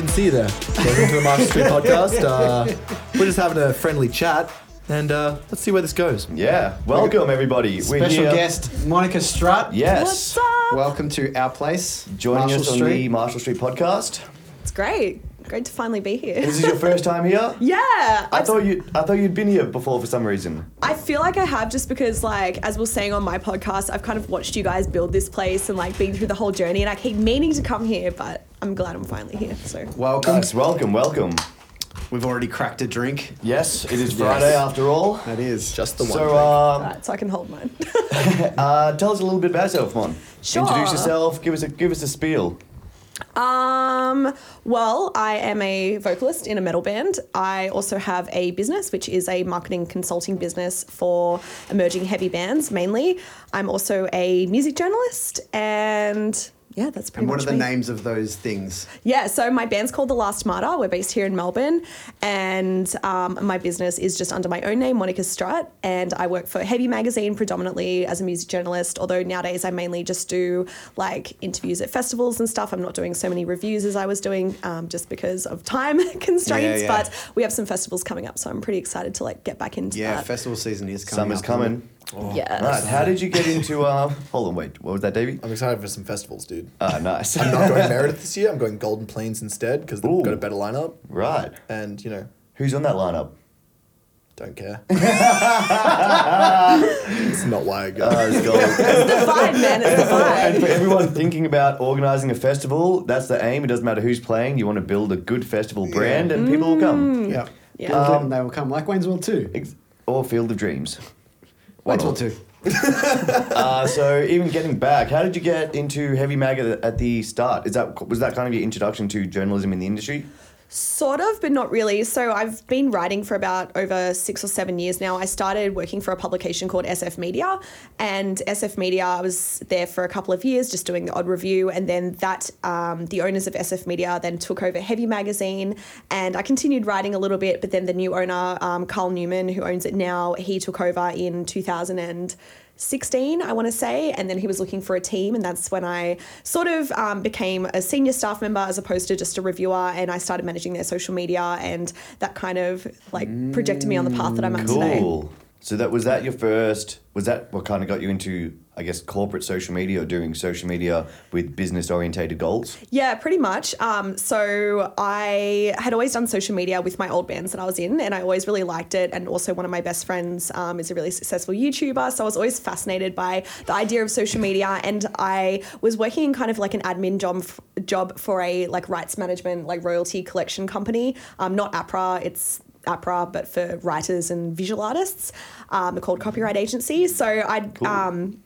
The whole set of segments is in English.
didn't see you there. Welcome to the Marshall Street podcast. Uh, we're just having a friendly chat, and uh, let's see where this goes. Yeah, welcome everybody. Special guest Monica Strut. Yes, What's up? Welcome to our place. joining Marshall us on Street. the Marshall Street podcast. It's great. Great to finally be here. This is your first time here. yeah. I thought you, I thought you'd been here before for some reason. I feel like I have just because, like, as we are saying on my podcast, I've kind of watched you guys build this place and, like, been through the whole journey, and I keep meaning to come here, but I'm glad I'm finally here. So, Welcome. Nice, welcome, welcome. We've already cracked a drink. Yes, it is Friday after all. That is. Just the one. So, drink. um, right, so I can hold mine. uh, tell us a little bit about yourself, Mon. Sure. Introduce yourself. Give us a give us a spiel. Um, well, I am a vocalist in a metal band. I also have a business, which is a marketing consulting business for emerging heavy bands mainly. I'm also a music journalist, and yeah, that's pretty And what much are the me. names of those things? Yeah, so my band's called The Last Martyr. We're based here in Melbourne, and um, my business is just under my own name, Monica Strut, and I work for Heavy Magazine predominantly as a music journalist. Although nowadays I mainly just do like interviews at festivals and stuff. I'm not doing so many reviews as I was doing, um, just because of time constraints. yeah. But we have some festivals coming up, so I'm pretty excited to like get back into Yeah, that. festival season is coming. Summer's up, coming. yeah. Right. How did you get into? Uh, hold on, wait. What was that, Davey? I'm excited for some festivals, dude. Ah, nice. I'm not going Meredith this year. I'm going Golden Plains instead because they've Ooh. got a better lineup, right. and you know, Who's on that lineup? don't care. it's not why I go. Uh, it's gold. It's the vibe, man. It's the and for everyone thinking about organising a festival, that's the aim. It doesn't matter who's playing. You want to build a good festival brand, and people will come. Yeah. Yeah. Um, they will come. Like Wayne's World too. Ex- Or Field of Dreams. Wayne's World or- too. Uh, so even getting back, how did you get into heavy mag at, at the start? Is that was that kind of your introduction to journalism in the industry? Sort of, but not really. So I've been writing for about over six or seven years now. I started working for a publication called SF Media, and SF Media, I was there for a couple of years, just doing the odd review, and then that um, the owners of SF Media then took over Heavy Magazine, and I continued writing a little bit. But then the new owner, um, Carl Newman, who owns it now, he took over in 2000 and. 16, I want to say, and then he was looking for a team, and that's when I sort of um, became a senior staff member as opposed to just a reviewer, and I started managing their social media, and that kind of like projected me on the path that I'm at today. So that was that your first? Was that what kind of got you into, I guess, corporate social media or doing social media with business orientated goals? Yeah, pretty much. Um, so I had always done social media with my old bands that I was in, and I always really liked it. And also, one of my best friends um, is a really successful YouTuber, so I was always fascinated by the idea of social media. And I was working in kind of like an admin job job for a like rights management, like royalty collection company. Um, not APRA. It's APRA, but for writers and visual artists. Um, called copyright Agency. So I. Um,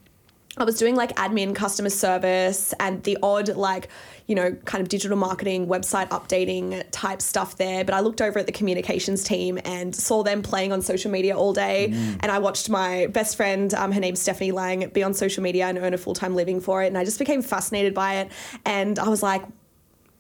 I was doing like admin, customer service, and the odd like, you know, kind of digital marketing, website updating type stuff there. But I looked over at the communications team and saw them playing on social media all day. And I watched my best friend, um, her name's Stephanie Lang, be on social media and earn a full time living for it. And I just became fascinated by it. And I was like,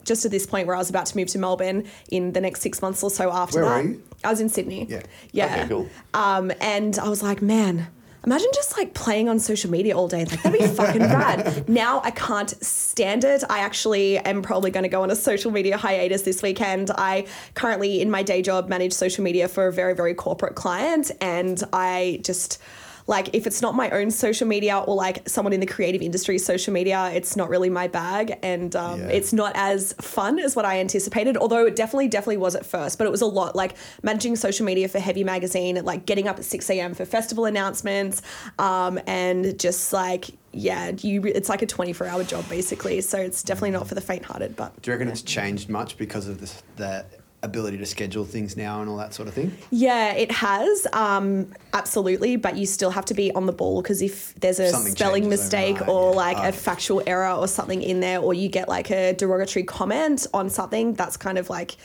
just at this point where I was about to move to Melbourne in the next six months or so after Where that. were you? I was in Sydney. Yeah. Yeah. Okay, cool. Um, and I was like, man, imagine just like playing on social media all day. Like that'd be fucking rad. Now I can't stand it. I actually am probably going to go on a social media hiatus this weekend. I currently in my day job manage social media for a very very corporate client, and I just. Like if it's not my own social media or like someone in the creative industry social media, it's not really my bag, and um, Yeah. it's not as fun as what I anticipated. Although it definitely, definitely was at first, but it was a lot. Like managing social media for Heavy Magazine, like getting up at six a.m. for festival announcements, um, and just like yeah, you. It's like a twenty-four hour job basically. So it's definitely not for the faint-hearted. But Do you reckon it's changed much because of this, the ability to schedule things now and all that sort of thing? yeah, it has um, absolutely. But you still have to be on the ball because if there's a Something spelling mistake or yeah. like Oh. a factual error or something in there, or you get like a derogatory comment on something, that's kind of like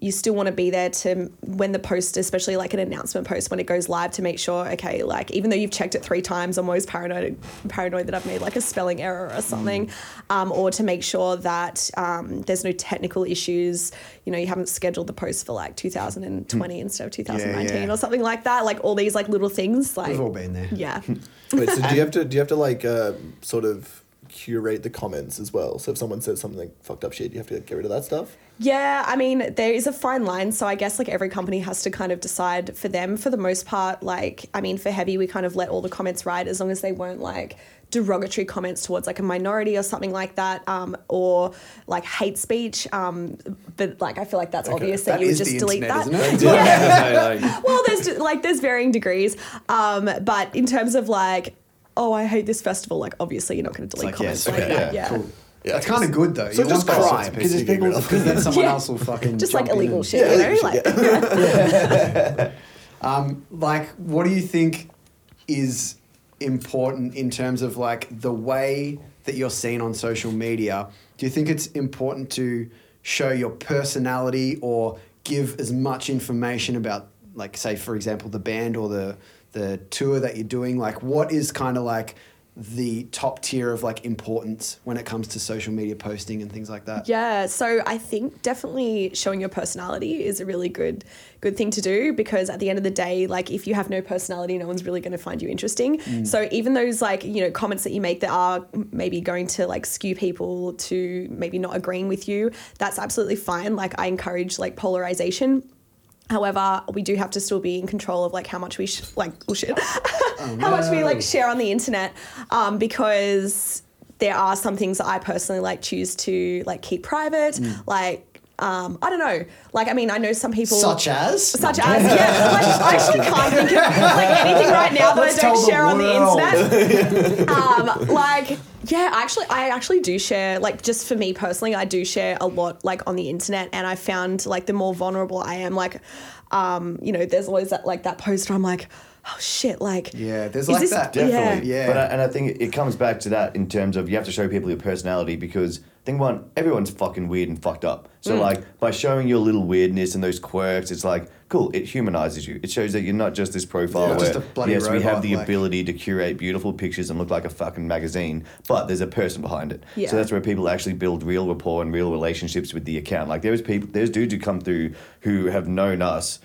you still want to be there to when the post, especially like an announcement post, when it goes live, to make sure, okay, like even though you've checked it three times, I'm always paranoid paranoid that I've made like a spelling error or something, Mm. um, or to make sure that um, there's no technical issues. You know, you haven't scheduled the post for like 2020 instead of 2019 Mm. yeah. or something like that. Like all these like little things. Like We've all been there. yeah. Wait, so do you have to do you have to like uh, sort of curate the comments as well? So if someone says something like fucked up shit, you have to get rid of that stuff. Yeah, I mean, there is a fine line. So I guess like every company has to kind of decide for them. For the most part, like, I mean, for Heavy, we kind of let all the comments ride as long as they weren't like derogatory comments towards like a minority or something like that, um, or like hate speech. Um, but like, I feel like that's obvious that, That you would just delete internet, that. isn't it? Yeah. well, there's like there's varying degrees, um, but in terms of like, oh, I hate this festival. Like, obviously, you're not going to delete Like, yeah, comments it's like okay, that. yeah, Yeah. Cool. Yeah, That's kind of good though. So You just want crime, because pieces it's to get people- because then someone Yeah. else will fucking Just like jump in illegal and- shit, Yeah, you know? illegal Like, shit, Um, like, what do you think is important in terms of like the way that you're seen on social media? Do you think it's important to show your personality or give as much information about, like, say, for example, the band or the the tour that you're doing? Like, what is kind of like the top tier of like importance when it comes to social media posting and things like that? Yeah, so I think definitely showing your personality is a really good good thing to do because at the end of the day, like if you have no personality, no one's really going to find you interesting. Mm. So even those like, you know, comments that you make that are maybe going to like skew people to maybe not agreeing with you, that's absolutely fine. Like I encourage like polarization. However, we do have to still be in control of like how much we sh- like bullshit, how much we like share on the internet, um, because there are some things that I personally like choose to like keep private. Like um, I don't know. Like I mean, I know some people Such as? such as yeah. Like, I actually can't think of like anything right now that Let's I don't the share on the world. internet. um, like yeah, actually, I actually do share like just for me personally, I do share a lot like on the internet, and I found like the more vulnerable I am, like um, you know, there's always that like that post where I'm like, oh shit, like Yeah, there's like this- that. Definitely. Yeah. But I, and I think it comes back to that in terms of you have to show people your personality because think one, everyone's fucking weird and fucked up. So Mm. like by showing your little weirdness and those quirks, it's like cool. It humanizes you. It shows that you're not just this profile Yeah, where just a bloody yes, we have the like- ability to curate beautiful pictures and look like a fucking magazine, but there's a person behind it. Yeah. So that's where people actually build real rapport and real relationships with the account. Like there's people, there's dudes who come through who have known us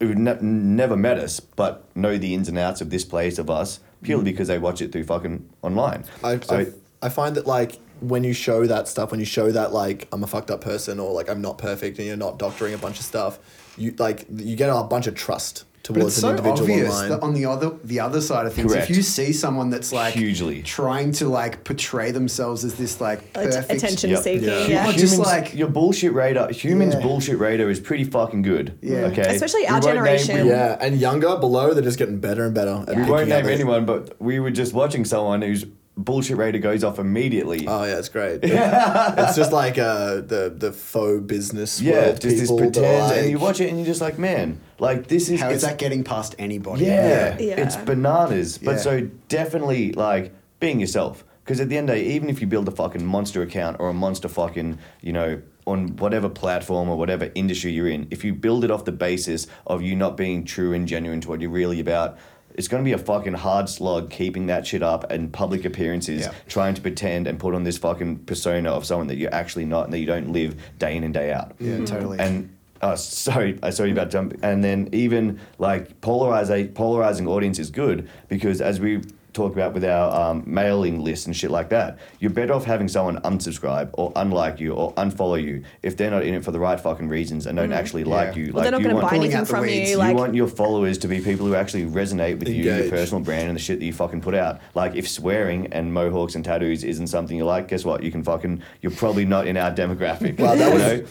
who ne- never met us but know the ins and outs of this place of us purely because they watch it through fucking online. I, so I, I find that like when you show that stuff, when you show that like I'm a fucked up person or like I'm not perfect and you're not doctoring a bunch of stuff, you like you get a bunch of trust But towards it's so individual obvious online. that on the other the other side of things, Correct. if you see someone that's like Hugely. trying to like portray themselves as this like Att- perfect attention Yep. seeking. Yeah. Yeah. Or just like- your bullshit radar, humans' Yeah. bullshit radar is pretty fucking good. Yeah. Okay. Especially our won't name- generation. we- yeah, and younger below, they're just getting better and better. at We won't name the- anyone, but we were just watching someone whose bullshit radar goes off immediately. Oh yeah, it's great. Yeah. it's just like uh, the the faux business yeah, world just this people that pretend, are and you watch it, and you're just like, man, like this is how is that getting past anybody? Yeah, Yeah. it's bananas. But Yeah. so definitely like being yourself. Because at the end of the day, even if you build a fucking monster account or a monster fucking, you know, on whatever platform or whatever industry you're in, if you build it off the basis of you not being true and genuine to what you're really about, it's going to be a fucking hard slog keeping that shit up and public appearances, Yeah. trying to pretend and put on this fucking persona of someone that you're actually not and that you don't live day in and day out. Yeah, totally. And uh, sorry, I sorry about jump. And then even like polarize, polarizing audience is good because as we talk about with our um, mailing list and shit like that, you're better off having someone unsubscribe or unlike you or unfollow you if they're not in it for the right fucking reasons and don't actually like you. Well, they're not going to buy anything from weeds. you. You Like, you want your followers to be people who actually resonate with you, your personal brand, and the shit that you fucking put out. Like if swearing and mohawks and tattoos isn't something you like, guess what? You can fucking. You're probably not in our demographic. Wow, that was- know?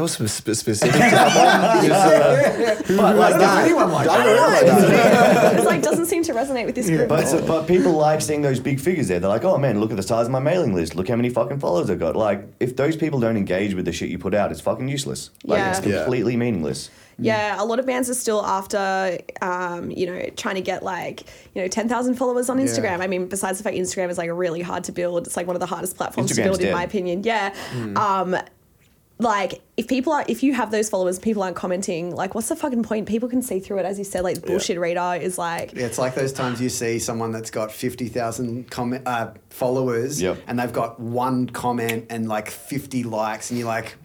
That was specific. to that one. Just, uh, But like Does anyone like I that? don't know about it's like doesn't seem to resonate with this group. But, so, but people like seeing those big figures there. They're like, oh man, look at the size of my mailing list. Look how many fucking followers I've got. Like, if those people don't engage with the shit you put out, it's fucking useless. Like, Yeah. it's Yeah. completely meaningless. Yeah, a lot of bands are still after, um, you know, trying to get like, you know, 10,000 followers on Instagram. I mean, besides the fact Instagram is like really hard to build, it's like one of the hardest platforms to Instagram's build, in my opinion. Yeah. Um, like, if people are, if you have those followers, people aren't commenting, like, what's the fucking point? People can see through it. As you said, like, bullshit radar is like, Yeah, it's like those times you see someone that's got 50,000 comment, uh, followers Yep. and they've got one comment and like 50 likes, and you're like,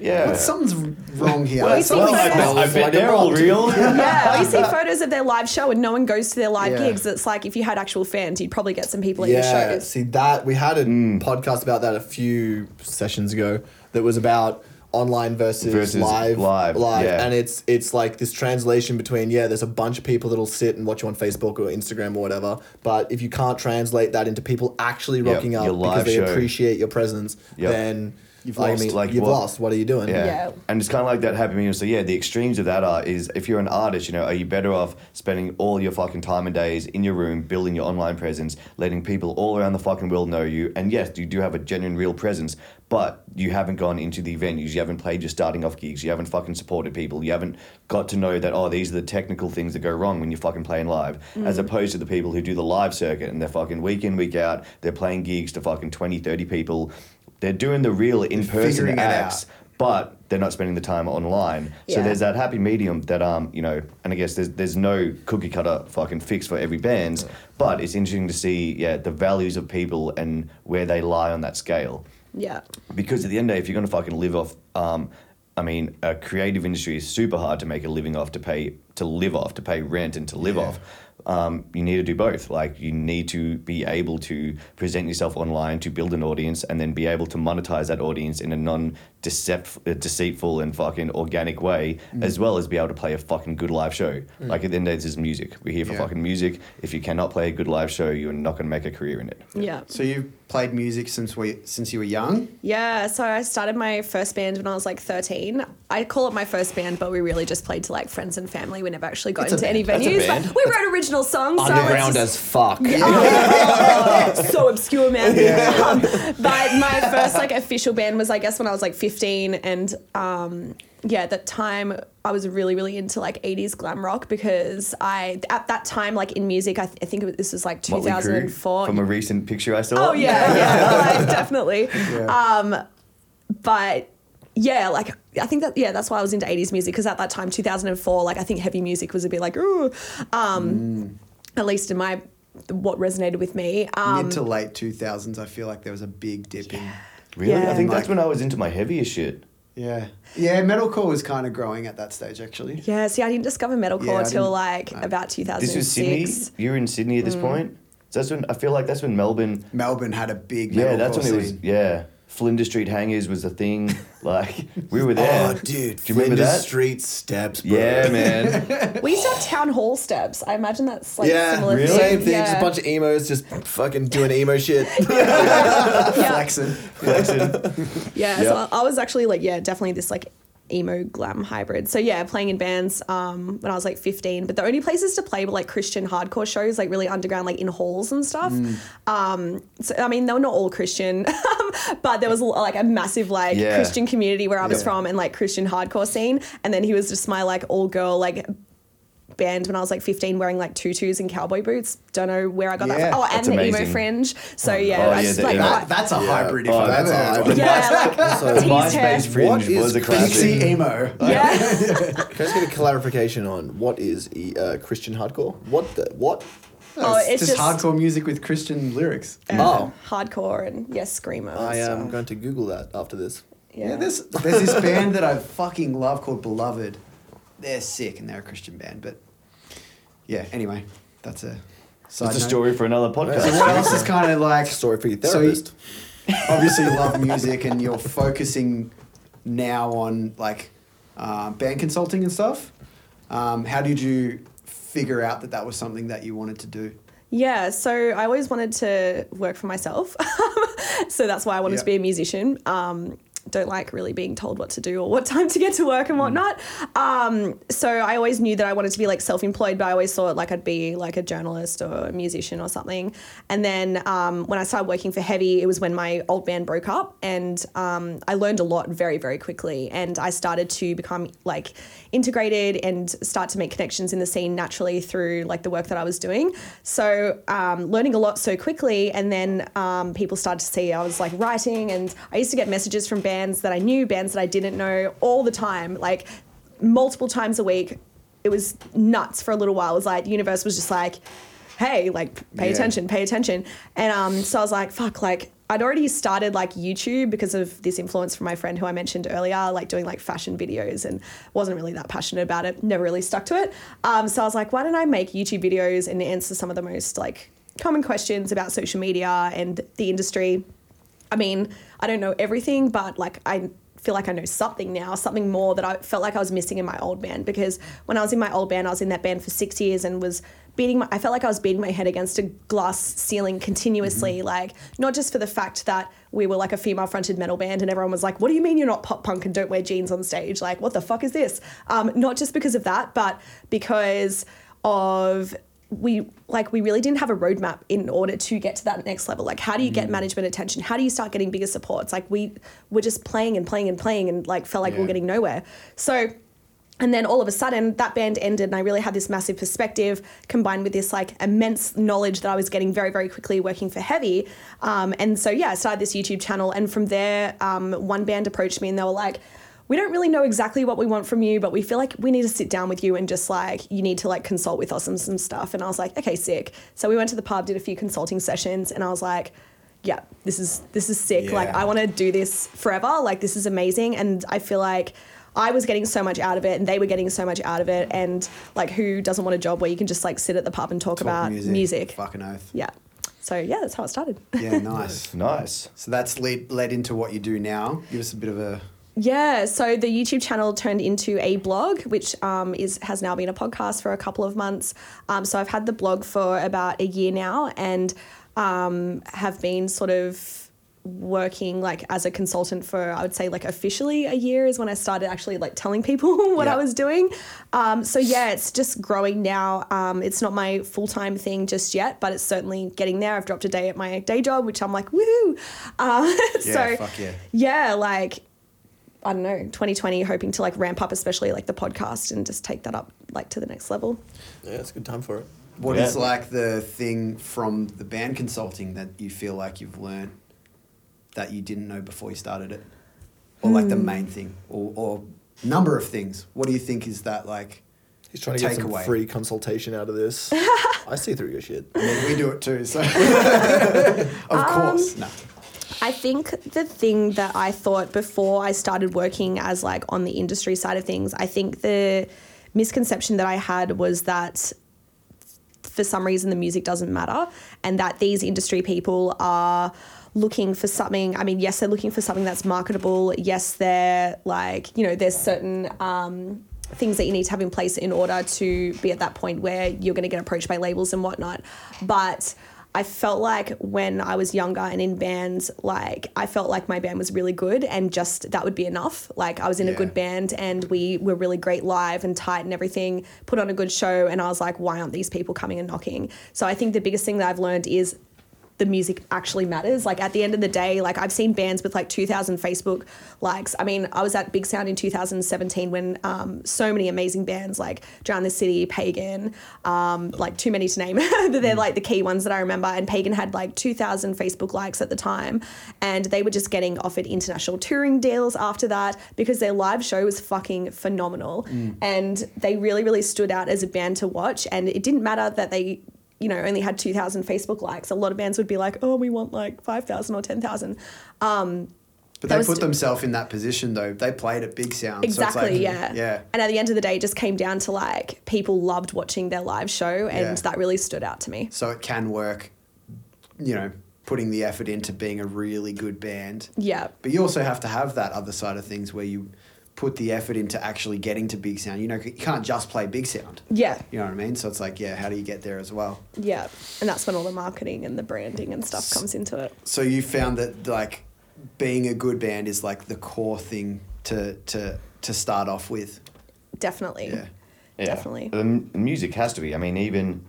Yeah. "What- something's wrong here. Well, you see Well, photos- I bet, I bet they're all real. yeah. Or you see photos of their live show and no one goes to their live Yeah. gigs. It's like if you had actual fans, you'd probably get some people at your Yeah, shows. see that we had a podcast about that a few sessions ago that was about online versus, Versus live, live, yeah. and it's it's like this translation between yeah, there's a bunch of people that'll sit and watch you on Facebook or Instagram or whatever, but if you can't translate that into people actually Yep, rocking up because they show. appreciate your presence, Yep. then You've I lost. mean, Like, you've what- lost. What are you doing? Yeah. Yeah. And it's kind of like that happy medium. So, yeah, the extremes of that are is if you're an artist, you know, are you better off spending all your fucking time and days in your room building your online presence, letting people all around the fucking world know you? And yes, you do have a genuine, real presence, but you haven't gone into the venues, you haven't played your starting off gigs, you haven't fucking supported people, you haven't got to know that, oh, these are the technical things that go wrong when you're fucking playing live, as opposed to the people who do the live circuit and they're fucking week in, week out, they're playing gigs to fucking 20, 30 people. They're doing the real in person acts, but they're not spending the time online. So there's that happy medium that um you know, and I guess there's there's no cookie cutter fucking fix for every band, but it's interesting to see yeah the values of people and where they lie on that scale. Yeah. Because at the end of the day, if you're going to fucking live off, um, I mean, a creative industry is super hard to make a living off, to pay, to live off, to pay rent, and to live Yeah. off. Um, you need to do both. Like you need to be able to present yourself online to build an audience, and then be able to monetize that audience in a non deceitful and fucking organic way, Mm. as well as be able to play a fucking good live show. Like at the end of the day, this is music. We're here for Yeah. fucking music. If you cannot play a good live show, you're not going to make a career in it. Yeah. So you've played music since we since you were young. Yeah, so I started my first band when I was like 13. I call it my first band, but we really just played to like friends and family. We never actually got It's into any band. That's a venues. But we wrote original songs. so Underground let's as fuck. just- so obscure, man. Um, but my first like official band was, I guess, when I was like 15, and um, yeah, at that time I was really, really into like 80s glam rock because I at that time, like in music, I, th- I think it was, this was like Motley Crue, 2004. from a recent picture I saw. Oh yeah, yeah, like, definitely. Um, but yeah, like I think that yeah, that's why I was into '80s music because at that time, 2004, like I think heavy music was a bit like ooh, um, at least in my what resonated with me. Um, Mid to late two thousands, I feel like there was a big dip in. Really? Yeah. I think that's when I was into my heaviest shit. Yeah, yeah. Metalcore was kind of growing at that stage, actually. yeah, see, I didn't discover metalcore Yeah, I till like no. about 2006. This was Sydney. You were in Sydney Mm. at this point. So that's when I feel like that's when Melbourne. Melbourne had a big Yeah, that's metalcore when it was. Yeah, Flinders Street Hangers was the thing. Like we were there. Oh, dude. do you remember Flinders that? Street steps, bro. Yeah, man. We used to have town hall steps. I imagine that's like yeah, similar. really? same thing. Yeah. Just a bunch of emos just fucking doing emo shit. yeah. Flexing. Flexing. Yeah, Yep. so I I was actually like, yeah, definitely this like emo glam hybrid. So yeah, playing in bands um, when I was like 15, but the only places to play were like Christian hardcore shows, like really underground, like in halls and stuff. Mm. Um, so I mean, they were not all Christian, but there was like a massive like Yeah. Christian community where I was Yeah. from and like Christian hardcore scene. And then he was just my like all girl like band when I was like 15 wearing like tutus and cowboy boots. Don't know where I got that from. Oh, and That's the amazing. emo fringe. So yeah, Oh, I yeah, just like emo- That, that's a Yeah. hybrid. If Oh, that's ever a heard hybrid. yeah, like Also, teased MySpace fringe What is was a classic. Pixie emo. Yeah. Can I just get a clarification on what is e- uh, Christian hardcore? What the what? Oh, it's, it's just, just- hardcore music with Christian lyrics. uh, Oh. hardcore and yes, screamo. I and am stuff. going to Google that after this. Yeah, Yeah, there's there's this band that I fucking love called Beloved. They're sick and they're a Christian band, but yeah. Anyway, that's a side That's a note. story for another podcast. So podcast. what else is kind of like Story for your So you- therapist. obviously you love music and you're focusing now on like uh, band consulting and stuff. Um, how did you figure out that that was something that you wanted to do? Yeah, so I always wanted to work for myself. so that's why I wanted Yeah. to be a musician. Um, don't like really being told what to do or what time to get to work and whatnot. Um, so I always knew that I wanted to be like self-employed, but I always thought like I'd be like a journalist or a musician or something. And then um, when I started working for Heavy, it was when my old band broke up, and um, I learned a lot very very quickly, and I started to become like integrated and start to make connections in the scene naturally through like the work that I was doing. So um, learning a lot so quickly, and then um, people started to see I was like writing, and I used to get messages from bands that I knew, bands that I didn't know, all the time, like multiple times a week. It was nuts for a little while. It was like the universe was just like, hey, like pay Yeah. attention, pay attention. And um, so I was like, fuck, like I'd already started like YouTube because of this influence from my friend who I mentioned earlier, like doing like fashion videos and wasn't really that passionate about it, never really stuck to it. Um, so I was like, why don't I make YouTube videos and answer some of the most like common questions about social media and the industry? I mean, I don't know everything, but like I feel like I know something now, something more that I felt like I was missing in my old band. Because when I was in my old band, I was in that band for six years and was beating my, I felt like I was beating my head against a glass ceiling continuously. Like, not just for the fact that we were like a female fronted metal band and everyone was like, what do you mean you're not pop punk and don't wear jeans on stage? Like, what the fuck is this? Um, not just because of that, but because of we like we really didn't have a roadmap in order to get to that next level. Like how do you get management attention? How do you start getting bigger supports? Like we were just playing and playing and playing and like felt like we Yeah. were getting nowhere. So and then all of a sudden that band ended and i really had this massive perspective combined with this like immense knowledge that i was getting very very quickly working for heavy. Um, and so yeah i started this youtube channel and from there um, one band approached me and they were like we don't really know exactly what we want from you, but we feel like we need to sit down with you and just like you need to like consult with us on some stuff. And I was like, okay, sick. So we went to the pub, did a few consulting sessions, and I was like, yeah, this is this is sick. Like I want to do this forever. Like this is amazing, and I feel like. I was getting so much out of it, and they were getting so much out of it. And like, who doesn't want a job where you can just like sit at the pub and talk, Talk about music? Fucking oath. Yeah. So yeah, that's how it started. Yeah, nice. Nice. so that's led, led into what you do now. Give us a bit of a. Yeah, so the YouTube channel turned into a blog, which um, is has now been a podcast for a couple of months. Um, so I've had the blog for about a year now, and um, have been sort of working like as a consultant for I would say like officially a year is when I started actually like telling people what I was doing. Um, so yeah, it's just growing now. Um, it's not my full time thing just yet, but it's certainly getting there. I've dropped a day at my day job, which I'm like woohoo. Uh, so Yeah, fuck yeah. yeah, like I don't know, 2020, hoping to like ramp up, especially like the podcast and just take that up like to the next level. Yeah, it's a good time for it. What is Yeah. like the thing from the band consulting that you feel like you've learned that you didn't know before you started it? Or like Hmm. the main thing? Or, or number of things? What do you think is that like? He's trying to get some Takeaway. free consultation out of this. I see through your shit. I mean, we do it too, so. of Um, course. No. I think the thing that I thought before I started working as like on the industry side of things, I think the misconception that I had was that for some reason the music doesn't matter and that these industry people are looking for something. I mean yes they're looking for something that's marketable. Yes they're like you know there's certain um, things that you need to have in place in order to be at that point where you're going to get approached by labels and whatnot. But I felt like when I was younger and in bands, like I felt like my band was really good and just that would be enough. Like I was in a good band and we were really great live and tight and everything, put on a good show. And I was like, why aren't these people coming and knocking? So I think the biggest thing that I've learned is the music actually matters. Like at the end of the day, like I've seen bands with like 2,000 Facebook likes. I mean, I was at Big Sound in 2017 when um, so many amazing bands like Drown the City, Pagan, um, like too many to name, but they're like the key ones that I remember. And Pagan had like 2,000 Facebook likes at the time. And they were just getting offered international touring deals after that because their live show was fucking phenomenal. And they really, really stood out as a band to watch. And it didn't matter that they you know, only had 2,000 Facebook likes. A lot of bands would be like, oh, we want like 5,000 or 10,000. Um, But they put st- themselves in that position though. They played at Big Sound. exactly, so it's like, yeah. Yeah. And at the end of the day, it just came down to like people loved watching their live show, and Yeah. that really stood out to me. So it can work, you know, putting the effort into being a really good band. Yeah. But you also have to have that other side of things where you put the effort into actually getting to Big Sound. You know, you can't just play Big Sound. Yeah. You know what I mean? So it's like, yeah, how do you get there as well? Yeah. And that's when all the marketing and the branding and stuff comes into it. So you found that like being a good band is like the core thing to to to start off with. Definitely. Yeah. Yeah. Definitely. The m- music has to be. I mean, even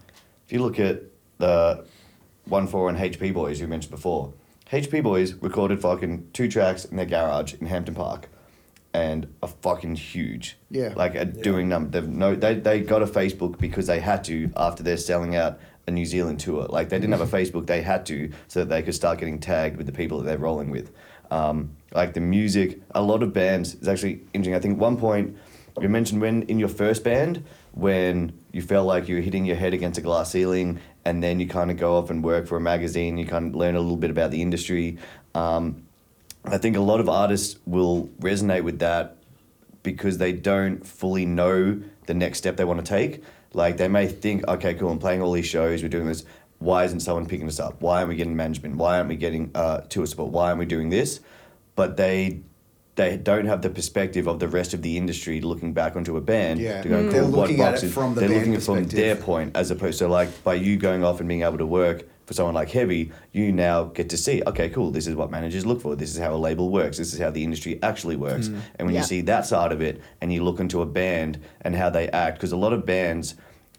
if you look at the one four and HP Boys you mentioned before, HP Boys recorded fucking two tracks in their garage in Hampton Park, and are fucking huge. Yeah. Like at doing num they've no they they got a Facebook because they had to after they're selling out a New Zealand tour. Like they didn't have a Facebook, they had to so that they could start getting tagged with the people that they're rolling with. Um, like the music, a lot of bands. is actually interesting. I think one point you mentioned when in your first band when you felt like you were hitting your head against a glass ceiling, and then you kind of go off and work for a magazine. You kind of learn a little bit about the industry. Um, I think a lot of artists will resonate with that because they don't fully know the next step they want to take. Like they may think, okay, cool, I'm playing all these shows, we're doing this. Why isn't someone picking us up? Why aren't we getting management? Why aren't we getting uh, tour support? Why aren't we doing this? But they they don't have the perspective of the rest of the industry looking back onto a band Yeah. to go Mm. They're what looking at it boxes. from the They're band looking at it from their point as opposed to like by you going off and being able to work for someone like Heavy, you now get to see, okay, cool, this is what managers look for. This is how a label works. This is how the industry actually works. Mm. And when Yeah. you see that side of it and you look into a band and how they act, because a lot of bands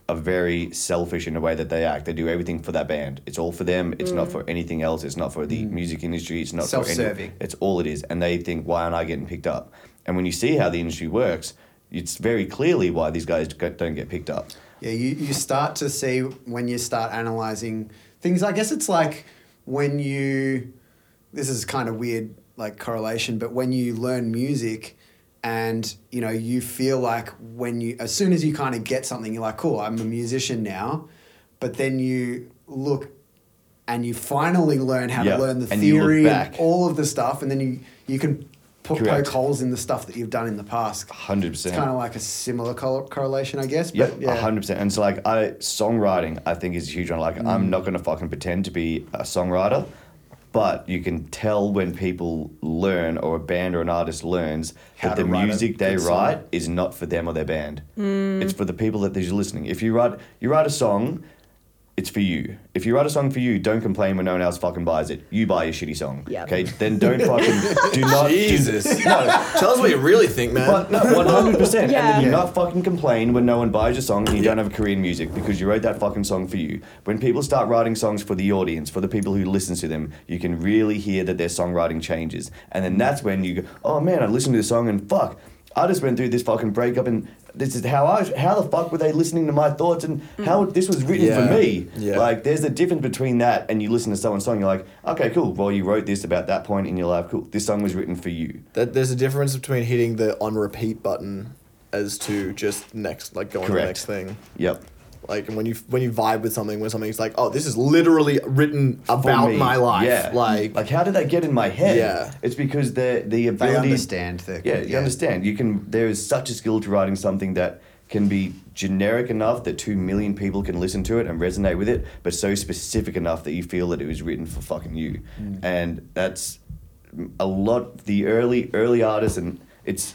are very selfish in the way that they act. They do everything for that band. It's all for them. It's not for anything else. It's not for the music industry. It's not for Self-serving. any, It's all it is. And they think, why aren't I getting picked up? And when you see how the industry works, it's very clearly why these guys don't get picked up. Yeah, you, you start to see when you start analyzing things. I guess it's like when you, this is kind of weird, like correlation, but when you learn music and, you know, you feel like when you, as soon as you kind of get something, you're like, cool, I'm a musician now. But then you look and you finally learn how Yeah, to learn the and theory and all of the stuff. And then you, you can put, Correct. poke holes in the stuff that you've done in the past. 100%. It's kind of like a similar cor- correlation, I guess. Yep, But yeah. hundred percent. And so like I songwriting, I think is a huge one. Like Mm. I'm not gonna fucking pretend to be a songwriter, but you can tell when people learn or a band or an artist learns How that the music they good song. write is not for them or their band. It's for the people that they're listening. If you write you write a song, it's for you. If you write a song for you, don't complain when no one else fucking buys it. You buy your shitty song. Yep. Okay, then don't fucking do not. do- Jesus. no, Tell us what you really think, man. but no, one hundred percent. And Yeah. then you Yeah. not fucking complain when no one buys your song and you don't have a career in music because you wrote that fucking song for you. When people start writing songs for the audience, for the people who listen to them, you can really hear that their songwriting changes. And then that's when you go, oh man, I listened to this song and fuck, I just went through this fucking breakup and this is how I how the fuck were they listening to my thoughts and how mm. this was written Yeah. for me. Yeah. Like there's a difference between that and you listen to someone's song, you're like, okay, cool. Well, you wrote this about that point in your life. Cool. This song was written for you. that there's a difference between hitting the on repeat button as to just next, like going to the next thing. Yep. Like when you when you vibe with something, when something's like, oh, this is literally written about me. my life. Yeah. Like, like how did that get in my head? Yeah. It's because the the They ability. understand the Yeah, you understand. You can. There is such a skill to writing something that can be generic enough that two million people can listen to it and resonate with it, but so specific enough that you feel that it was written for fucking you. Mm. And that's a lot. The early early artists, and it's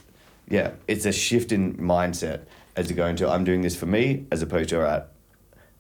yeah, it's a shift in mindset as you go into. I'm doing this for me, as opposed to all right.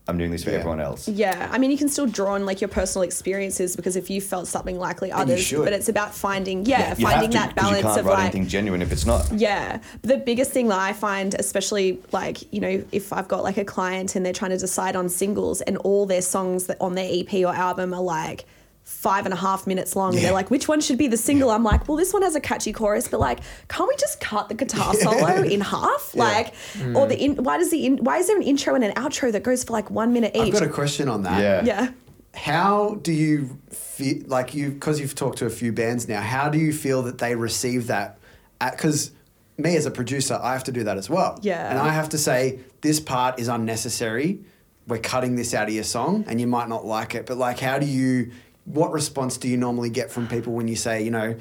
I'm doing this for Yeah. everyone else. Yeah, I mean, you can still draw on like your personal experiences because if you felt something likely others, should. but it's about finding, yeah, You finding have to, that 'cause balance You can't of write like, anything genuine if it's not. yeah. The biggest thing that I find, especially like, you know, if I've got like a client and they're trying to decide on singles and all their songs that on their EP or album are like five and a half minutes long and Yeah. they're like, which one should be the single? I'm like, well, this one has a catchy chorus, but like, can't we just cut the guitar solo in half? Like, hmm. or the in, why does the in, why is there an intro and an outro that goes for like one minute each? I've got a question on that. Yeah. yeah. How do you feel like you because you've talked to a few bands now? How do you feel that they receive that? Because me as a producer, I have to do that as well. Yeah. and I have to say this part is unnecessary. We're cutting this out of your song, and you might not like it. But like, how do you? What response do you normally get from people when you say, you know,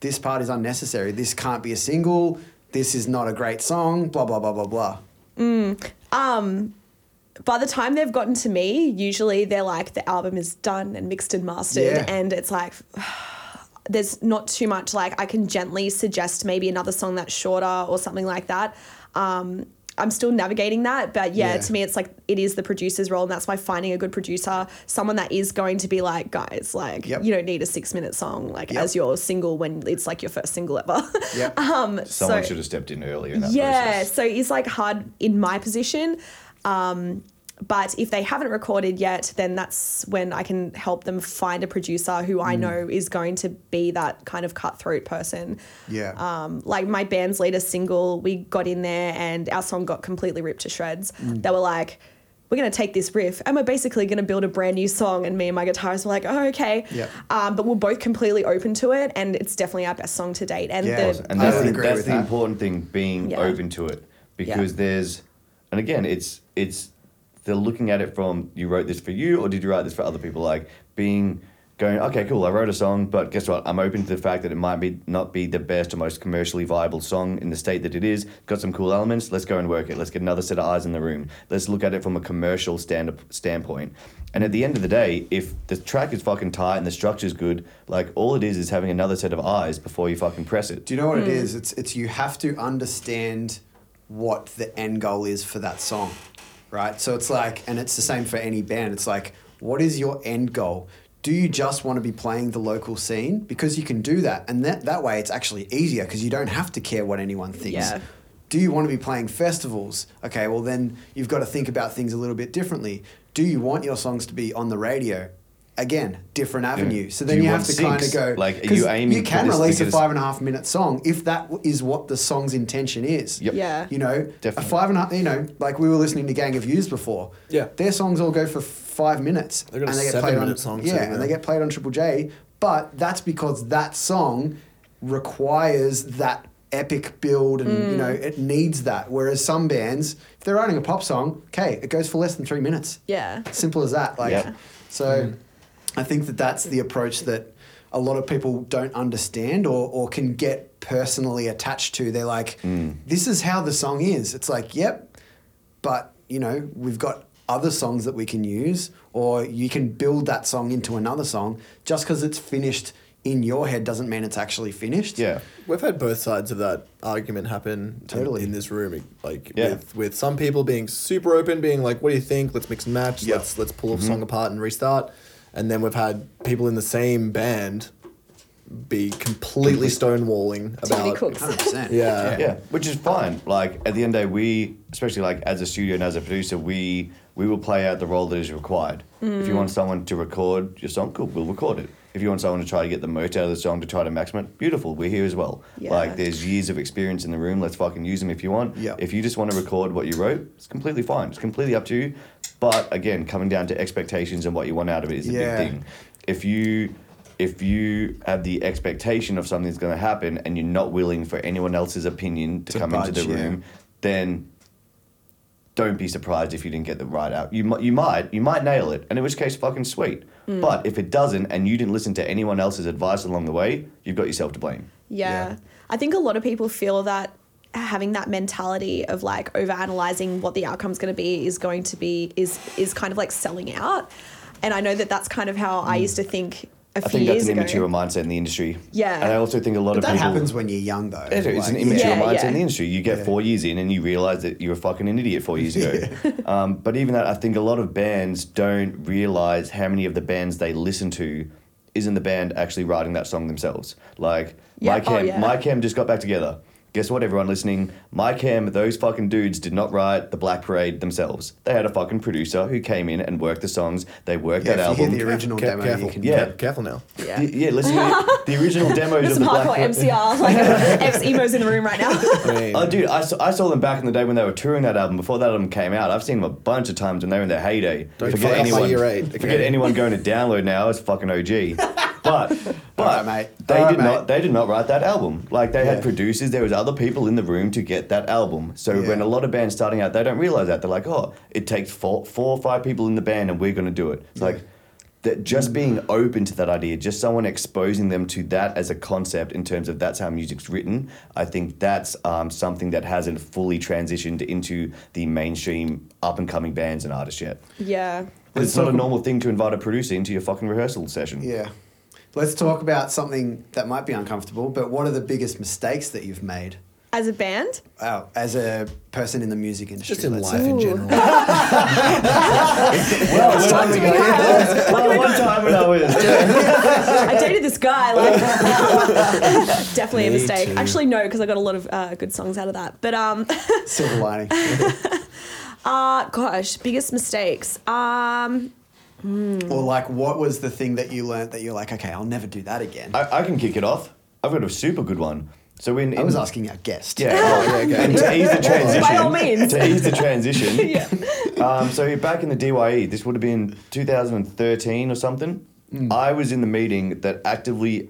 this part is unnecessary. This can't be a single. This is not a great song. Blah blah blah blah blah. Um. by the time they've gotten to me, usually they're like, the album is done and mixed and mastered. Yeah. And it's like, there's not too much. Like, I can gently suggest maybe another song that's shorter or something like that. Um, I'm still navigating that. But yeah, Yeah. to me, it's like, it is the producer's role. And that's why finding a good producer, someone that is going to be like, guys, like, Yep. you don't need a six minute song, like, Yep. as your single when it's like your first single ever. Yep. um, Someone so- should have stepped in earlier in that yeah, process. so it's like hard in my position. Um, but if they haven't recorded yet, then that's when I can help them find a producer who Mm. I know is going to be that kind of cutthroat person. Yeah. Um, like my band's latest single, we got in there and our song got completely ripped to shreds. Mm. They were like, we're going to take this riff and we're basically going to build a brand new song. And me and my guitarist were like, oh, okay. Yep. Um, but we're both completely open to it. And it's definitely our best song to date. And Yeah. the, and that's the, that's with the that. important thing being Yeah. open to it because Yeah. there's and again it's it's they're looking at it from you wrote this for you or did you write this for other people like being going, okay, cool, I wrote a song, but guess what? I'm open to the fact that it might be not be the best or most commercially viable song in the state that it is. Got some cool elements. Let's go and work it. Let's get another set of eyes in the room. Let's look at it from a commercial stand standpoint. And at the end of the day, if the track is fucking tight and the structure's good, like all it is is having another set of eyes before you fucking press it. Do you know what it hmm. is? It's it's you have to understand what the end goal is for that song, right? So it's like, and it's the same for any band. It's like, what is your end goal? Do you just want to be playing the local scene? Because you can do that, and that that way it's actually easier because you don't have to care what anyone thinks. Yeah. Do you want to be playing festivals? Okay, well then you've got to think about things a little bit differently. Do you want your songs to be on the radio? Again, different avenue. So then you you, have to kind of go. Like, are 'cause you aiming You for can this release a five and a half minute song if that is what the song's intention is. Yep. Yeah. You know, Definitely. a five and a half. You know, like we were listening to Gang of Youths before. Yeah. Their songs all go for five minutes. They've got a and they get seven played on. minute song yeah, too, and yeah. they get played on Triple J. But that's because that song requires that epic build and you know mm. it needs that whereas some bands if they're writing a pop song okay it goes for less than three minutes Yeah. simple as that like Yeah. so mm. I think that that's the approach that a lot of people don't understand or, or can get personally attached to they're like hmm. this is how the song is it's like yep but you know we've got other songs that we can use or you can build that song into another song just because it's finished in your head doesn't mean it's actually finished Yeah. We've had both sides of that argument happen in- Totally. in, this room. Like Yeah. with, with some people being super open, being like, "What do you think? Let's mix and match. Yeah. Let's let's pull a mm-hmm. song apart and restart." And then we've had people in the same band be completely stonewalling about cooks. 100% Yeah. yeah, which is fine. Like at the end of the day, we, especially like as a studio and as a producer, we we will play out the role that is required. If you mm. want someone to record your song, cool, we'll record it. If you want someone to try to get the most out of the song to try to maximize, it, beautiful, we're here as well. Yeah. Like there's years of experience in the room. Let's fucking use them if you want. Yeah. If you just want to record what you wrote, it's completely fine. It's completely up to you. But again, coming down to expectations and what you want out of it is a Yeah. big thing. If you if you have the expectation of something's going to happen and you're not willing for anyone else's opinion to, To come into budge, the yeah. room, then don't be surprised if you didn't get the right out. You might, you might, you might nail it, and in which case, fucking sweet. Hmm. But if it doesn't, and you didn't listen to anyone else's advice along the way, you've got yourself to blame. Yeah. Yeah. I think a lot of people feel that having that mentality of like over analyzing what the outcome's going to be is going to be is is kind of like selling out. And I know that that's kind of how I used to think a I few years. I think that's an ago. immature mindset in the industry. Yeah. and I also think a lot but of that people. happens when you're young though It is an immature Yeah, mindset yeah. in the industry. You get Yeah. four years in and you realize that you're a fucking an idiot four years ago. um, but even that, I think a lot of bands don't realize how many of the bands they listen to isn't the band actually writing that song themselves. Like Yeah, my oh, cam, yeah. My Chem just got back together. Guess what, everyone listening? My Chem, those fucking dudes did not write the Black Parade themselves. They had a fucking producer who came in and worked the songs. They worked Yeah, that if you hear album. the original Care- demo careful. you can Yeah. Careful now. Yeah. Y- yeah, listen to the original demos There's of some the Black hardcore Parade. MCR, like ex emos in the room right now. I mean, Oh, dude, I saw, I saw them back in the day when they were touring that album. Before that album came out, I've seen them a bunch of times when they were in their heyday. Don't fuck up my year eight, okay? Forget anyone going to download now. It's fucking OG. But but Alright, mate. they Alright, did mate. not they did not write that album. Like they Yeah. had producers. There was other people in the room to get that album. So Yeah. when a lot of bands starting out, they don't realize that they're like, oh, it takes four four or five people in the band, and we're going to do it. It's like. That just being open to that idea, just someone exposing them to that as a concept in terms of that's how music's written, I think that's um, something that hasn't fully transitioned into the mainstream up and coming bands and artists yet. yeah. It's not a normal thing to invite a producer into your fucking rehearsal session. Yeah. Let's talk about something that might be uncomfortable, but what are the biggest mistakes that you've made As a band, uh, as a person in the music industry? just in life say? in general. Well, What time do we have? well, one time when I was. I dated this guy. Like, definitely a mistake. too. Actually, no, because I got a lot of uh, good songs out of that. But um, Silver lining. uh, gosh, biggest mistakes. Um, or like, what was the thing that you learned that you're like, okay, I'll never do that again? I, I, I can kick it off. I've got a super good one. So in, in was asking our guest. Yeah, Oh, yeah, okay. and to ease the transition. By all means. To ease the transition. yeah. Um, so back in the DYE, this would have been 2013 or something. I was in the meeting that actively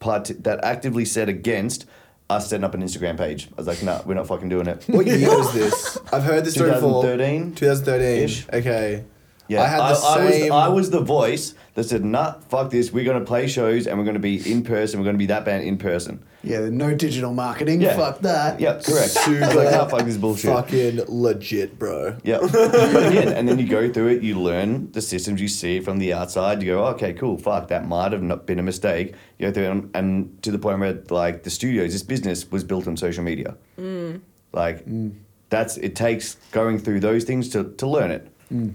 part that actively said against us setting up an Instagram page. I was like, no, we're not fucking doing it. What year was this? I've heard this story before. 2013? 2013. Ish. Okay. Yeah, I had the I, same. was I was the voice that said, "Nah, fuck this. We're gonna play shows and we're gonna be in person. We're gonna be that band in person." Yeah, no digital marketing. Yeah. Fuck that. Yeah, correct. Super It's like, "Nah, fuck this bullshit." Fucking legit, bro. Yeah. but again, and then you go through it, you learn the systems, you see it from the outside, you go, oh, okay, cool, fuck, that might have not been a mistake. You go through it, and, and to the point where, like, the studios, this business was built on social media. Mm. Like, mm. that's, it takes going through those things to, to learn it. Mm.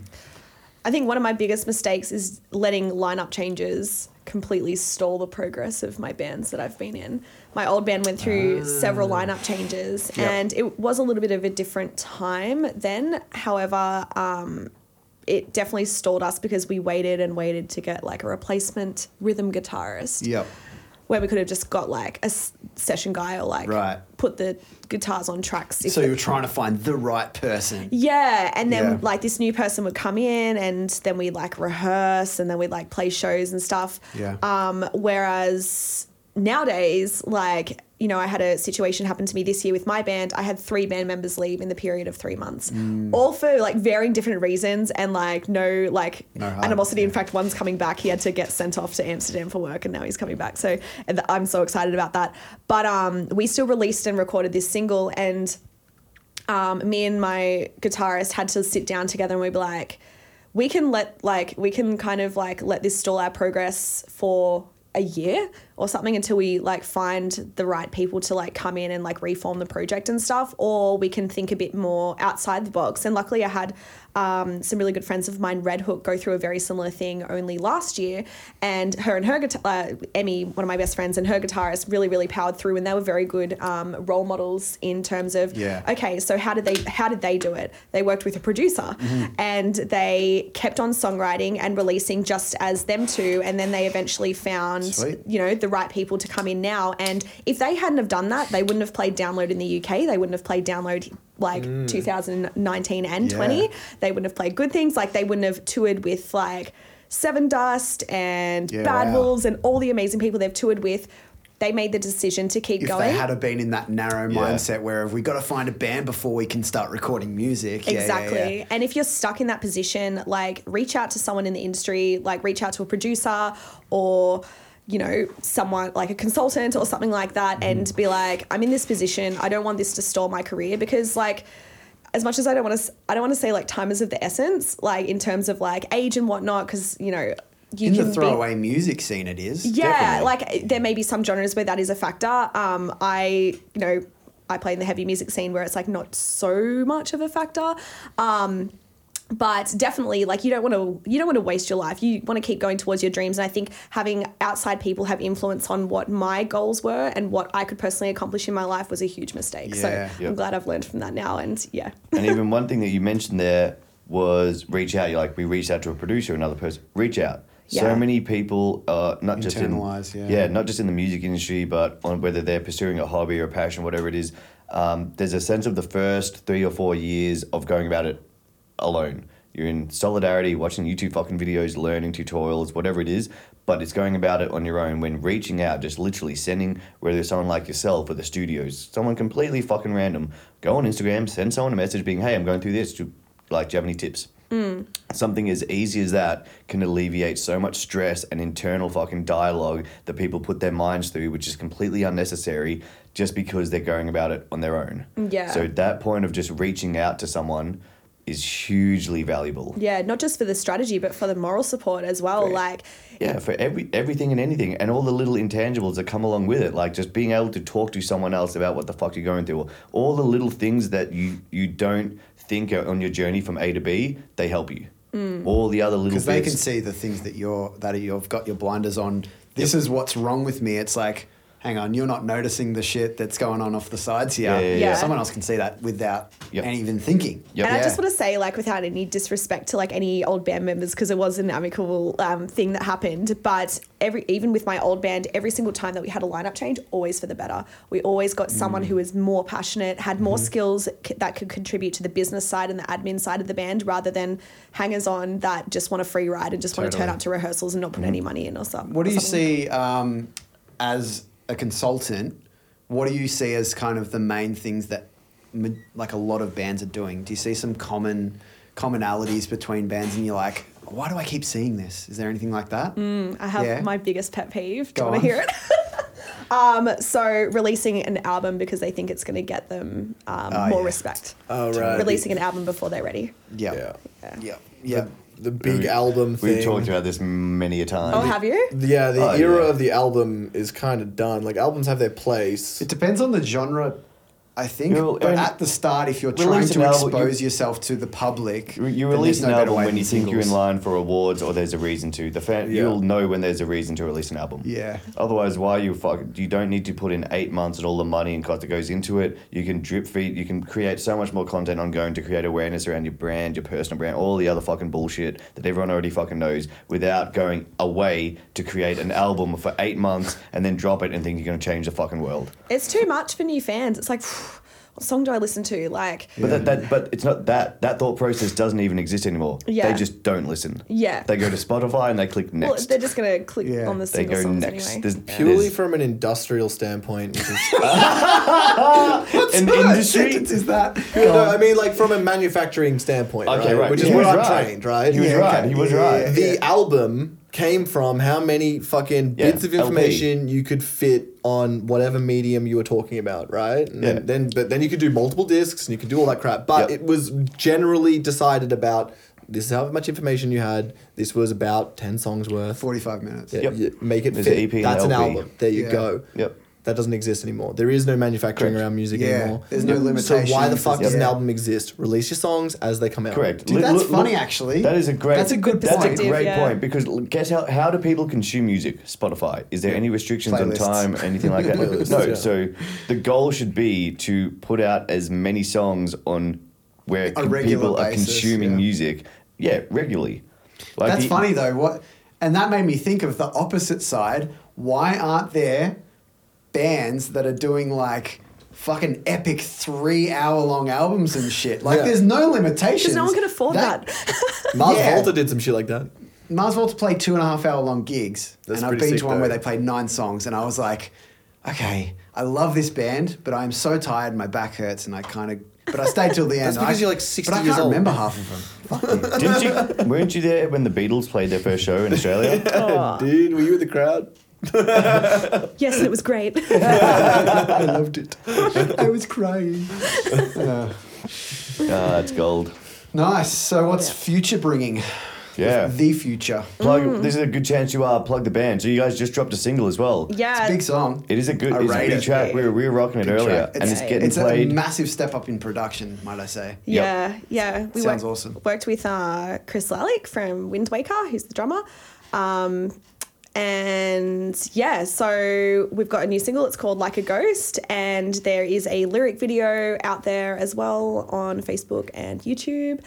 I think one of my biggest mistakes is letting lineup changes completely stall the progress of my bands that I've been in. My old band went through several lineup changes, Yep. and it was a little bit of a different time then. However, um, it definitely stalled us because we waited and waited to get like a replacement rhythm guitarist Yep. Where we could have just got like a s- session guy or like Right. put the guitars on tracks. So you were trying to find the right person. yeah, and then Yeah. like this new person would come in, and then we'd like rehearse, and then we'd like play shows and stuff. Yeah. Um, whereas nowadays, like you know, I had a situation happen to me this year with my band. I had three band members leave in the period of three months, Mm. all for like varying different reasons, and like no like No animosity. In fact, one's coming back. He had to get sent off to Amsterdam for work, and now he's coming back. So and I'm so excited about that. But um, we still released and recorded this single, and um, me and my guitarist had to sit down together and we'd be like, we can let like we can kind of like let this stall our progress for a year or something until we like find the right people to like come in and like reform the project and stuff or we can think a bit more outside the box. And luckily i had um, some really good friends of mine RedHook go through a very similar thing only last year. And her and her guitar uh, emmy one of my best friends and her guitarist really really powered through and they were very good um, role models in terms of Yeah. okay so how did they how did they do it? They worked with a producer. And they kept on songwriting and releasing just as them two and then they eventually found Sweet. you know the right people to come in now. And if they hadn't have done that they wouldn't have played download in the uk they wouldn't have played download like mm. 2019 and 20 they wouldn't have played good things like they wouldn't have toured with like Sevendust and Yeah, bad wow. wolves and all the amazing people they've toured with they made the decision to keep If going they had have been in that narrow Yeah. mindset where we got to find a band before we can start recording music. Yeah, yeah, Exactly. yeah. And if you're stuck in that position, like reach out to someone in the industry, like reach out to a producer or you know, someone like a consultant or something like that Mm-hmm. and be like, I'm in this position. I don't want this to stall my career because like as much as I don't want to I don't want to say like time is of the essence, like in terms of like age and whatnot, because you know, you In can the be- throwaway music scene, it is. yeah, definitely. like there may be some genres where that is a factor. Um, I, you know, I play in the heavy music scene where it's like not so much of a factor. Um, but definitely like you don't want to you don't want to waste your life you want to keep going towards your dreams and i think having outside people have influence on what my goals were and what i could personally accomplish in my life was a huge mistake so Yep. i'm glad i've learned from that now and yeah and even one thing that you mentioned there was reach out. You're like, we reached out to a producer, another person. Reach out. Yeah. So many people, uh, not just in Internalise, yeah. yeah, not just in the music industry, but on whether they're pursuing a hobby or a passion, whatever it is. Um, there's a sense of the first three or four years of going about it alone. You're in solidarity, watching YouTube fucking videos, learning tutorials, whatever it is, but it's going about it on your own. When reaching out, just literally sending, whether it's someone like yourself or the studios, someone completely fucking random, go on Instagram, send someone a message being, hey, I'm going through this. Do, like, do you have any tips? Mm. Something as easy as that can alleviate so much stress and internal fucking dialogue that people put their minds through, which is completely unnecessary just because they're going about it on their own. Yeah. So that point of just reaching out to someone is hugely valuable. yeah not just for the strategy but for the moral support as well Right. like Yeah, for every everything and anything, and all the little intangibles that come along with it, like just being able to talk to someone else about what the fuck you're going through, or all the little things that you you don't think are on your journey from A to B, they help you. Mm. All the other little because they can see the things that you're that you've got your blinders on. This is what's wrong with me. It's like, hang on, you're not noticing the shit that's going on off the sides here. Yeah, yeah, yeah. Someone else can see that without Yep. and even thinking. Yep. And I just want to say, like, without any disrespect to like any old band members, because it was an amicable um, thing that happened. But every even with my old band, every single time that we had a lineup change, always for the better. We always got someone who was more passionate, had more skills c- that could contribute to the business side and the admin side of the band, rather than hangers on that just want a free ride and just want to turn up to rehearsals and not put any money in or something. What do you something. see um, as a consultant? What do you see as kind of the main things that like a lot of bands are doing? Do you see some common commonalities between bands, and you're like, why do I keep seeing this? Is there anything like that? I have Yeah. my biggest pet peeve. Do Go you want to hear it? um, so releasing an album because they think it's going to get them um, Oh, more yeah. respect. Oh, right. Releasing an album before they're ready. Yeah. Yeah. Yeah. Yeah. Yeah. The big album thing. We've talked about this many a time. Oh, have you? Yeah, the Oh, era yeah. of the album is kind of done. Like albums have their place. It depends on the genre, I think. You'll- but at the start, if you're trying to an album- expose you- yourself to the public, You- You then release there's an album when than you think you're in line for awards or there's a reason to. The fan, Yeah. you'll know when there's a reason to release an album. Yeah. Otherwise, why you fuck? You don't need to put in eight months and all the money and cost that goes into it. You can drip feed. You can create so much more content ongoing to create awareness around your brand, your personal brand, all the other fucking bullshit that everyone already fucking knows, without going away to create an album for eight months and then drop it and think you're gonna change the fucking world. It's too much for new fans. It's like, what song do I listen to? Like, But that, that but it's not that that thought process doesn't even exist anymore. Yeah. They just don't listen. Yeah. They go to Spotify and they click next. well, next. they're just going to click Yeah. on the they single go songs next. anyway. There's, Purely there's from an industrial standpoint, which is an What industry. sentence is that? no, I mean like from a manufacturing standpoint, Okay, right. Which is He where I'm right. trained, right? He was Yeah, right. okay. He was Yeah, right. yeah, the album came from how many fucking Yeah, bits of LP. information you could fit on whatever medium you were talking about, right? And Yeah. then, then but then you could do multiple discs and you could do all that crap. But Yep. it was generally decided about this is how much information you had. This was about ten songs worth. 45 minutes. Yeah, Yep. make it There's fit. an EP That's an album. There you Yeah. go. Yep. That doesn't exist anymore. There is no manufacturing Correct. around music Yeah, anymore. there's no So why the fuck does an album exist? Release your songs as they come out. Correct. Dude, that's look- funny, look- actually. That is a great. That's a good That's a great yeah. point because guess how how do people consume music? Spotify. Is there any restrictions Playlists. on time, anything like that? No. yeah. So the goal should be to put out as many songs on where con- regular people are consuming yeah. music. Yeah, regularly. Like That's the- funny though. What and that made me think of the opposite side. Why aren't there bands that are doing like fucking epic three hour long albums and shit? Like Yeah. there's no limitations. Because no one can afford that. Mars Yeah. Volta did some shit like that. Mars Volta played two and a half hour long gigs, That's and I've been sick, to one though. where they played nine songs, and I was like, okay, I love this band, but I'm so tired, my back hurts, and I kind of. But I stayed till the end. That's because I- you're like 60 But I years can't old. remember half of them. Fuck you. Didn't you? Weren't you there when the Beatles played their first show in Australia? Oh. Dude, were you in the crowd? yes, and it was great. I loved it. I was crying. Uh, Ah, it's gold. nice. So, what's Yeah. future bringing? Yeah. The future. Plug. This is a good chance you are plug the band. So you guys just dropped a single as well. yeah. It's a big song. It is a good. I It's a rate big it. track. We were, we were rocking it Big earlier, track. and it's getting It's played. It's a massive step up in production, might I say. Yeah, yeah. We Sounds worked, awesome. Worked with uh, Chris Lalick from Windwaker, who's the drummer. Um, and yeah, so we've got a new single. It's called Like a Ghost, and there is a lyric video out there as well on Facebook and YouTube.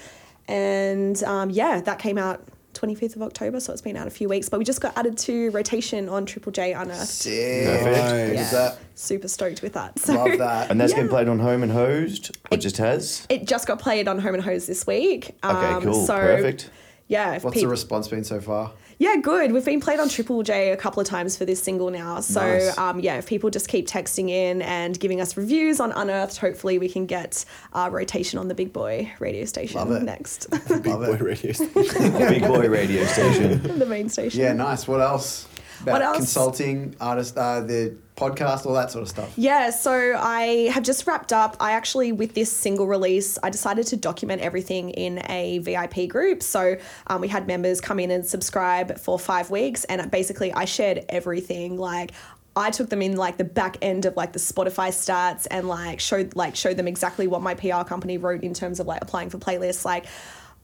And um, yeah, that came out 25th of October, so it's been out a few weeks. But we just got added to rotation on Triple J Unearthed. Sick. Perfect. Yeah. at that. Super stoked with that. So, Love that. and that's yeah. been played on Home and Hosed, or just has. It just got played on Home and Hosed this week. Okay, Um, cool, So, perfect. Yeah. What's peop- the response been so far? Yeah, good. We've been played on Triple J a couple of times for this single now. So, Nice. um, yeah, if people just keep texting in and giving us reviews on Unearthed, hopefully we can get uh, rotation on the Big Boy radio station Love it. next. Big Love boy radio station. Big boy radio station. the main station. Yeah, nice. What else? About What else? Consulting, artist, uh, the podcast, all that sort of stuff. Yeah, so I have just wrapped up. I actually, with this single release, I decided to document everything in a VIP group. So um, we had members come in and subscribe for five weeks, and basically I shared everything. Like I took them in like the back end of like the Spotify stats and like showed like showed them exactly what my PR company wrote in terms of like applying for playlists. Like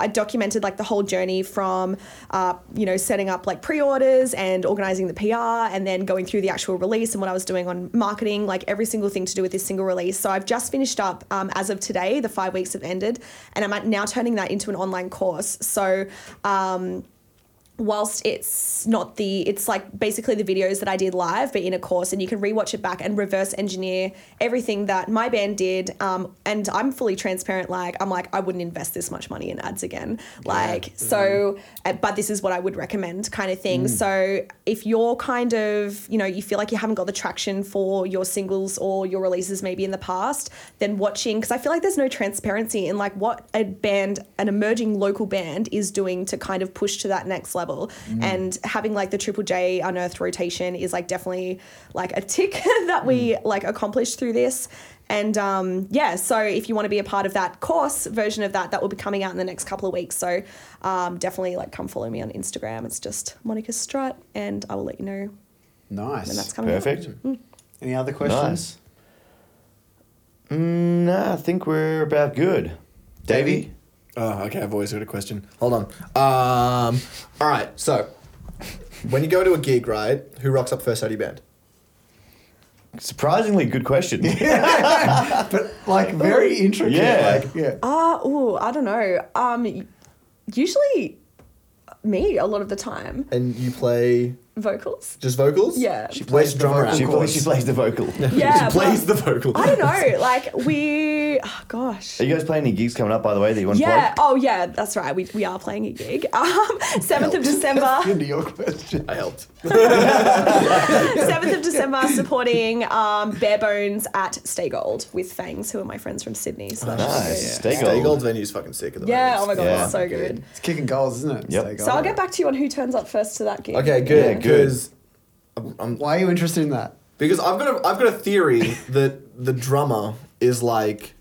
I documented like the whole journey from, uh, you know, setting up like pre-orders and organizing the PR, and then going through the actual release and what I was doing on marketing, like every single thing to do with this single release. So I've just finished up um, as of today. The five weeks have ended, and I'm now turning that into an online course. So. Um, whilst it's not the it's like basically the videos that I did live but in a course and you can rewatch it back and reverse engineer everything that my band did um, and I'm fully transparent like I'm like I wouldn't invest this much money in ads again. Like so uh, but this is what I would recommend kind of thing. So if you're kind of you know you feel like you haven't got the traction for your singles or your releases maybe in the past then watching because I feel like there's no transparency in like what a band an emerging local band is doing to kind of push to that next level and having like the triple j unearthed rotation is like definitely like a tick that we like accomplished through this and um, yeah so if you want to be a part of that course version of that that will be coming out in the next couple of weeks so um, definitely like come follow me on instagram it's just monica strut and i will let you know Nice. when that's coming out. Perfect. Any other questions? Nice. Mm, nah, I think we're about good. Davey? Oh, okay. I've always got a question. Hold on. Um, all right. So, when you go to a gig, right? Who rocks up first out of your band? Surprisingly good question. But like very intricate. Yeah. Like, yeah. Ah, ooh, I don't know. Um, usually me a lot of the time. And you play Vocals. just vocals? Yeah. She plays the drummer she, plays, she plays the vocal. Yeah, she plays the vocal. I don't know. Like we, oh, gosh. Are you guys playing any gigs coming up, by the way, that you want to Yeah. plug? Oh, yeah. That's right. We, we are playing a gig. Um, seventh of December. Into your question. I helped. Seventh of December, supporting um, Bare Bones at Stay Gold with Fangs, who are my friends from Sydney. So that's Nice. good. Stay Stay gold. Gold's venue's fucking sick at the Yeah. Oh my god, Yeah. it's so good. It's kicking goals, isn't it? Yep. So I'll get back to you on who turns up first to that gig. Okay, good. good. Because I'm, I'm Why are you interested in that? Because I've got a I've got a theory that the drummer is like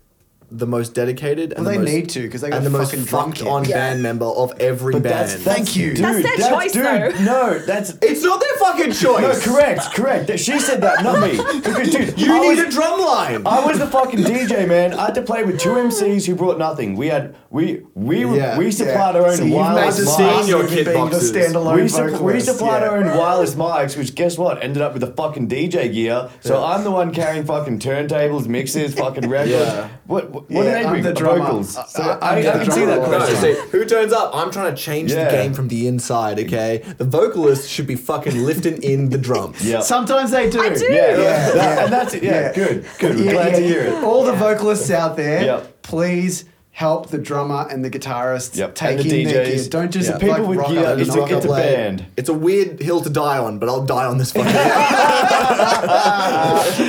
the most dedicated and Well, the they most, need to, 'cause they got and the most fucking fucked on Yeah. band member of every But band. that's, that's Thank you. Dude, That's their choice, dude, though. No, that's it's not their fucking choice. no correct, correct. She said that, not me. Because dude, You I need was, a drum line. I was the fucking DJ, man. I had to play with two MCs who brought nothing. We had we we Yeah. we supplied our own So wireless made Seeing mics. your your kid boxes. the standalone We, sup- we supplied yeah. our own wireless mics, which guess what? Ended up with the fucking DJ gear. So I'm the one carrying fucking turntables, mixes, fucking records. Yeah. What what, what Yeah, do they I'm bring? the drummer. Vocals. I- So I- I, I'm I, can see that No, No, question. see, who turns up? I'm trying to change Yeah. the game from the inside, okay? The vocalist should be fucking lifting in the drums. Yeah. Sometimes they do. I do. Yeah, Yeah, that- yeah. and that's it. Yeah, Yeah. good, good. We're Yeah, glad yeah. to hear it. All the vocalists out there, Yep. please help the drummer and the guitarist Yep. take and the in their gear. Don't just Yeah. people like, with rock gear. up It's knock a, it's a band. It's a weird hill to die on, but I'll die on this fucking.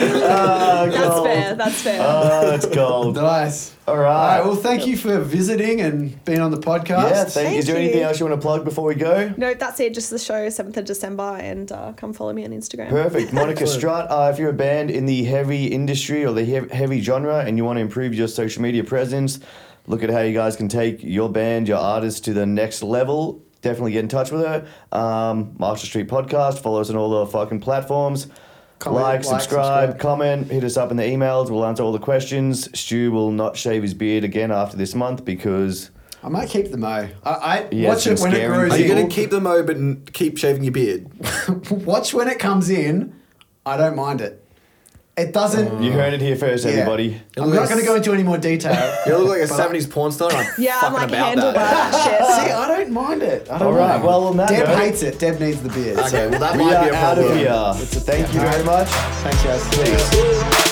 That's oh, fair. That's fair. Oh, that's gold. Nice. All All right. right. Well, thank you for visiting and being on the podcast. yeah, thank, Thank Is there you. anything else you want to plug before we go? no, that's it. Just the show, 7th of December, and uh, come follow me on Instagram. Perfect. Monica Strut, uh, if you're a band in the heavy industry or the hev- heavy genre and you want to improve your social media presence, look at how you guys can take your band, your artist to the next level. Definitely get in touch with her. Um, Marshall Street Podcast. Follow us on all the fucking platforms. Comment, like, like, subscribe, subscribe. comment, hit us up in the emails. We'll answer all the questions. Stu will not shave his beard again after this month because I might keep the mo. I, I He has watch it when it scary grows Are you gonna keep the mo but keep shaving your beard? watch when it comes in. I don't mind it. It doesn't. you heard it here first, yeah. everybody. I'm not going to go into any more detail. You look like a But I- '70s porn star. I'm Yeah, I'm fucking like about handle that. that See, shit. I don't mind it. I don't All right, mind it. well, on that Deb note- hates it. Deb needs the beard. Okay, well that We might are be a out of problem. here. Thank you very much. Thanks, guys. Peace.